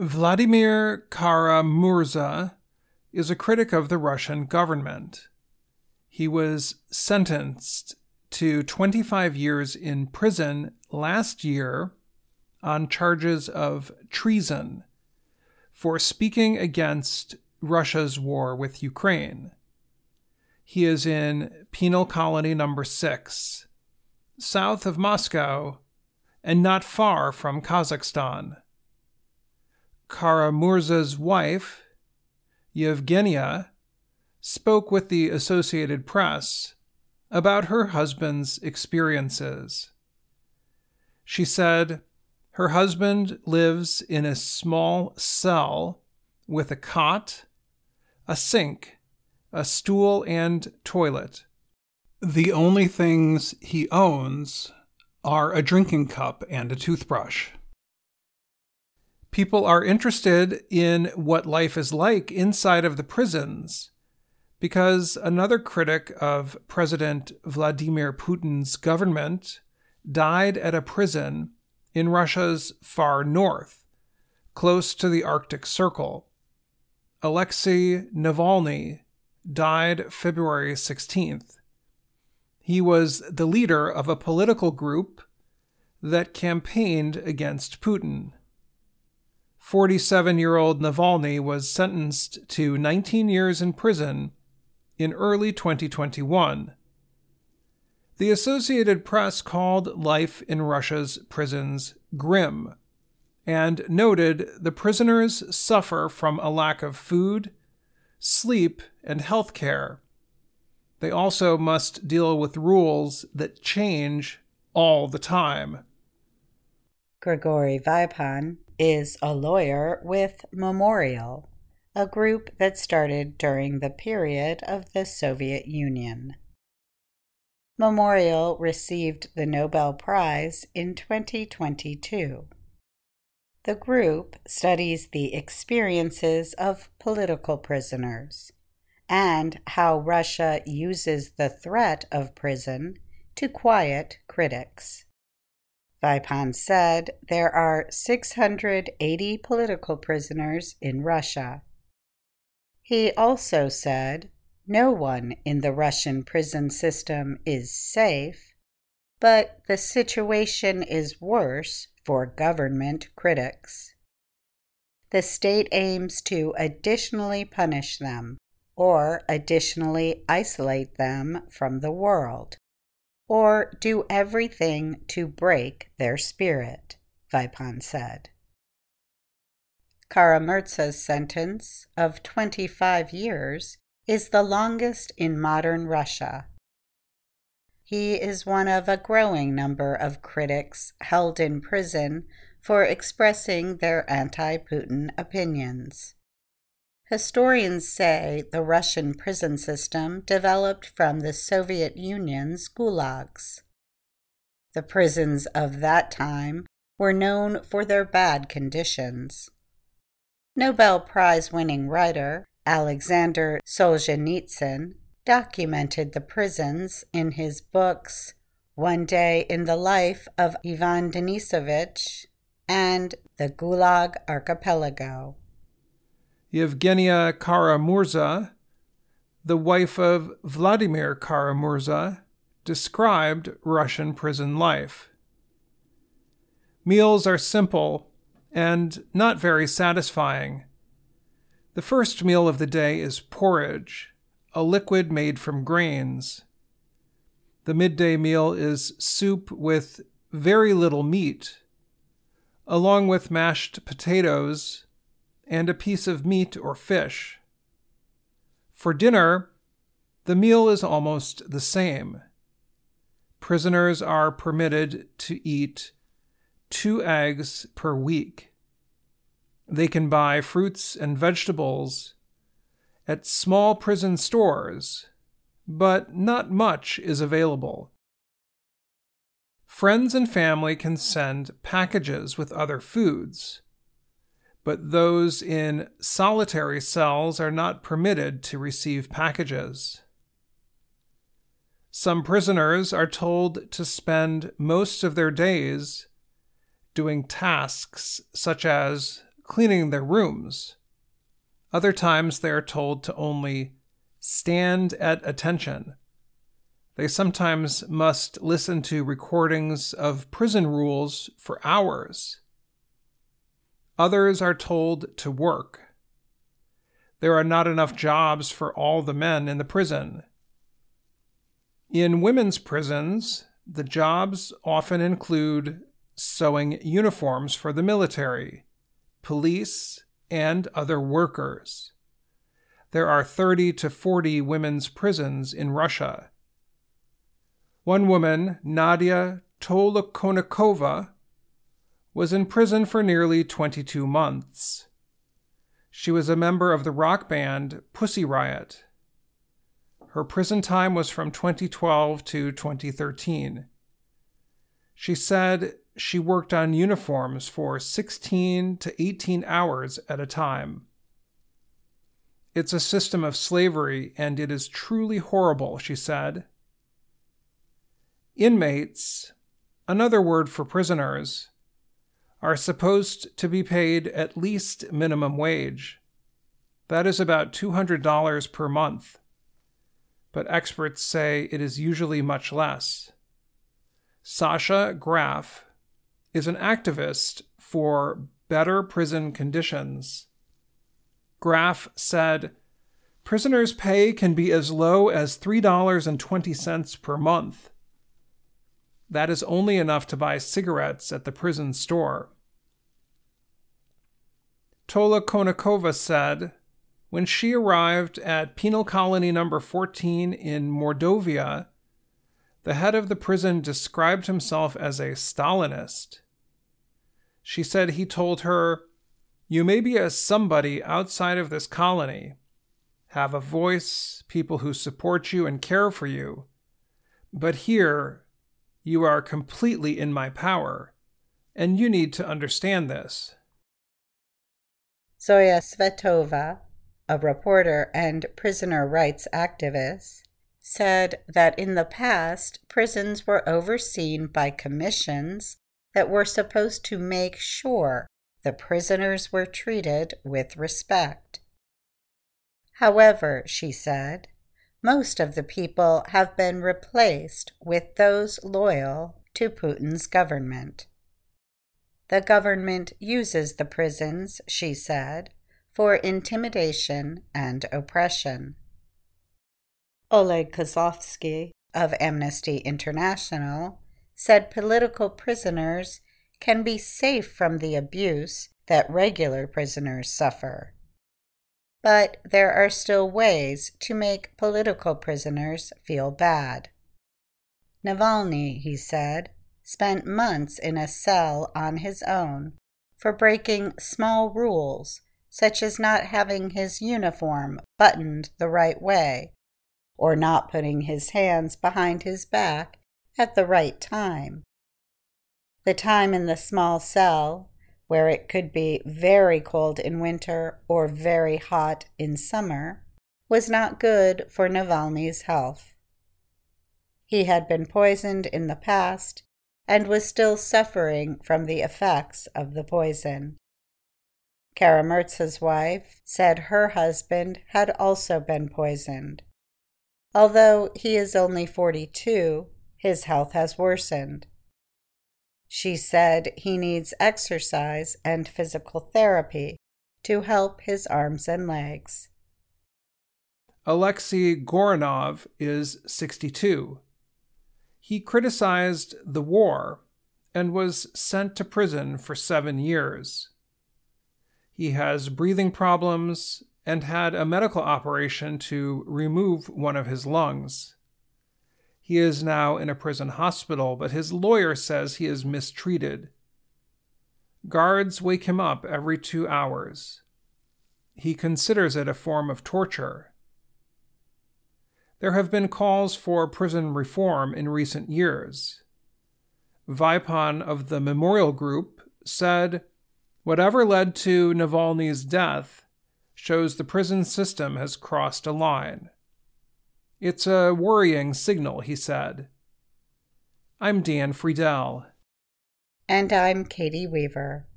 Vladimir Kara-Murza is a critic of the Russian government. He was sentenced to 25 years in prison last year on charges of treason for speaking against Russia's war with Ukraine. He is in penal colony number six, south of Moscow and not far from Kazakhstan. Kara-Murza's wife, Yevgenia, spoke with the Associated Press about her husband's experiences. She said her husband lives in a small cell with a cot, a sink, a stool, and toilet. The only things he owns are a drinking cup and a toothbrush. People are interested in what life is like inside of the prisons because another critic of President Vladimir Putin's government died at a prison in Russia's far north, close to the Arctic Circle. Alexei Navalny died February 16th. He was the leader of a political group that campaigned against Putin. 47 year old Navalny was sentenced to 19 years in prison in early 2021. The Associated Press called life in Russia's prisons grim and noted the prisoners suffer from a lack of food, sleep, and health care. They also must deal with rules that change all the time. Grigory Vaipan is a lawyer with Memorial a group that started during the period of the Soviet Union. Memorial received the Nobel Prize in 2022. The group studies the experiences of political prisoners and how Russia uses the threat of prison to quiet critics. Vaipan said there are 680 political prisoners in Russia. He also said no one in the Russian prison system is safe, but the situation is worse for government critics. The state aims to additionally punish them or additionally isolate them from the world, or do everything to break their spirit, Vaipan said. Kara-Murza's sentence of 25 years is the longest in modern Russia. He is one of a growing number of critics held in prison for expressing their anti Putin opinions. Historians say the Russian prison system developed from the Soviet Union's gulags. The prisons of that time were known for their bad conditions. Nobel Prize winning writer Alexander Solzhenitsyn documented the prisons in his books One Day in the Life of Ivan Denisovich and The Gulag Archipelago. Yevgenia Kara-Murza, the wife of Vladimir Kara-Murza, described Russian prison life. Meals are simple and not very satisfying. The first meal of the day is porridge, a liquid made from grains. The midday meal is soup with very little meat, along with mashed potatoes and a piece of meat or fish. For dinner, the meal is almost the same. Prisoners are permitted to eat two eggs per week. They can buy fruits and vegetables at small prison stores, but not much is available. Friends and family can send packages with other foods, but those in solitary cells are not permitted to receive packages. Some prisoners are told to spend most of their days doing tasks such as cleaning their rooms. Other times they are told to only stand at attention. They sometimes must listen to recordings of prison rules for hours. Others are told to work. There are not enough jobs for all the men in the prison. In women's prisons, the jobs often include sewing uniforms for the military, police, and other workers. There are 30 to 40 women's prisons in Russia. One woman, Nadia Tolokonnikova, was in prison for nearly 22 months. She was a member of the rock band Pussy Riot. Her prison time was from 2012 to 2013. She said she worked on uniforms for 16 to 18 hours at a time. It's a system of slavery, and it is truly horrible, she said. Inmates, another word for prisoners, are supposed to be paid at least minimum wage. That is about $200 per month. But experts say it is usually much less. Sasha Graf is an activist for better prison conditions. Graf said, Prisoners' pay can be as low as $3.20 per month. That is only enough to buy cigarettes at the prison store. Tolokonnikova said, when she arrived at penal colony number 14 in Mordovia, the head of the prison described himself as a Stalinist. She said he told her, You may be a somebody outside of this colony, have a voice, people who support you and care for you, but here you are completely in my power, and you need to understand this. Zoya Svetova, a reporter and prisoner rights activist, said that in the past, prisons were overseen by commissions that were supposed to make sure the prisoners were treated with respect. However, she said, most of the people have been replaced with those loyal to Putin's government. The government uses the prisons, she said, for intimidation and oppression. Oleg Kozlovsky of Amnesty International said political prisoners can be safe from the abuse that regular prisoners suffer. But there are still ways to make political prisoners feel bad. Navalny, he said, spent months in a cell on his own for breaking small rules, such as not having his uniform buttoned the right way or not putting his hands behind his back at the right time. The time in the small cell, where it could be very cold in winter or very hot in summer, was not good for Navalny's health. He had been poisoned in the past and was still suffering from the effects of the poison. Kara-Murza's wife said her husband had also been poisoned. Although he is only 42, his health has worsened. She said he needs exercise and physical therapy to help his arms and legs. Alexei Gorinov is 62. He criticized the war and was sent to prison for seven years. He has breathing problems and had a medical operation to remove one of his lungs. He is now in a prison hospital, but his lawyer says he is mistreated. Guards wake him up every two hours. He considers it a form of torture. There have been calls for prison reform in recent years. Vaipan of the Memorial Group said, Whatever led to Navalny's death shows the prison system has crossed a line. It's a worrying signal, he said. I'm Dan Friedell. And I'm Katie Weaver.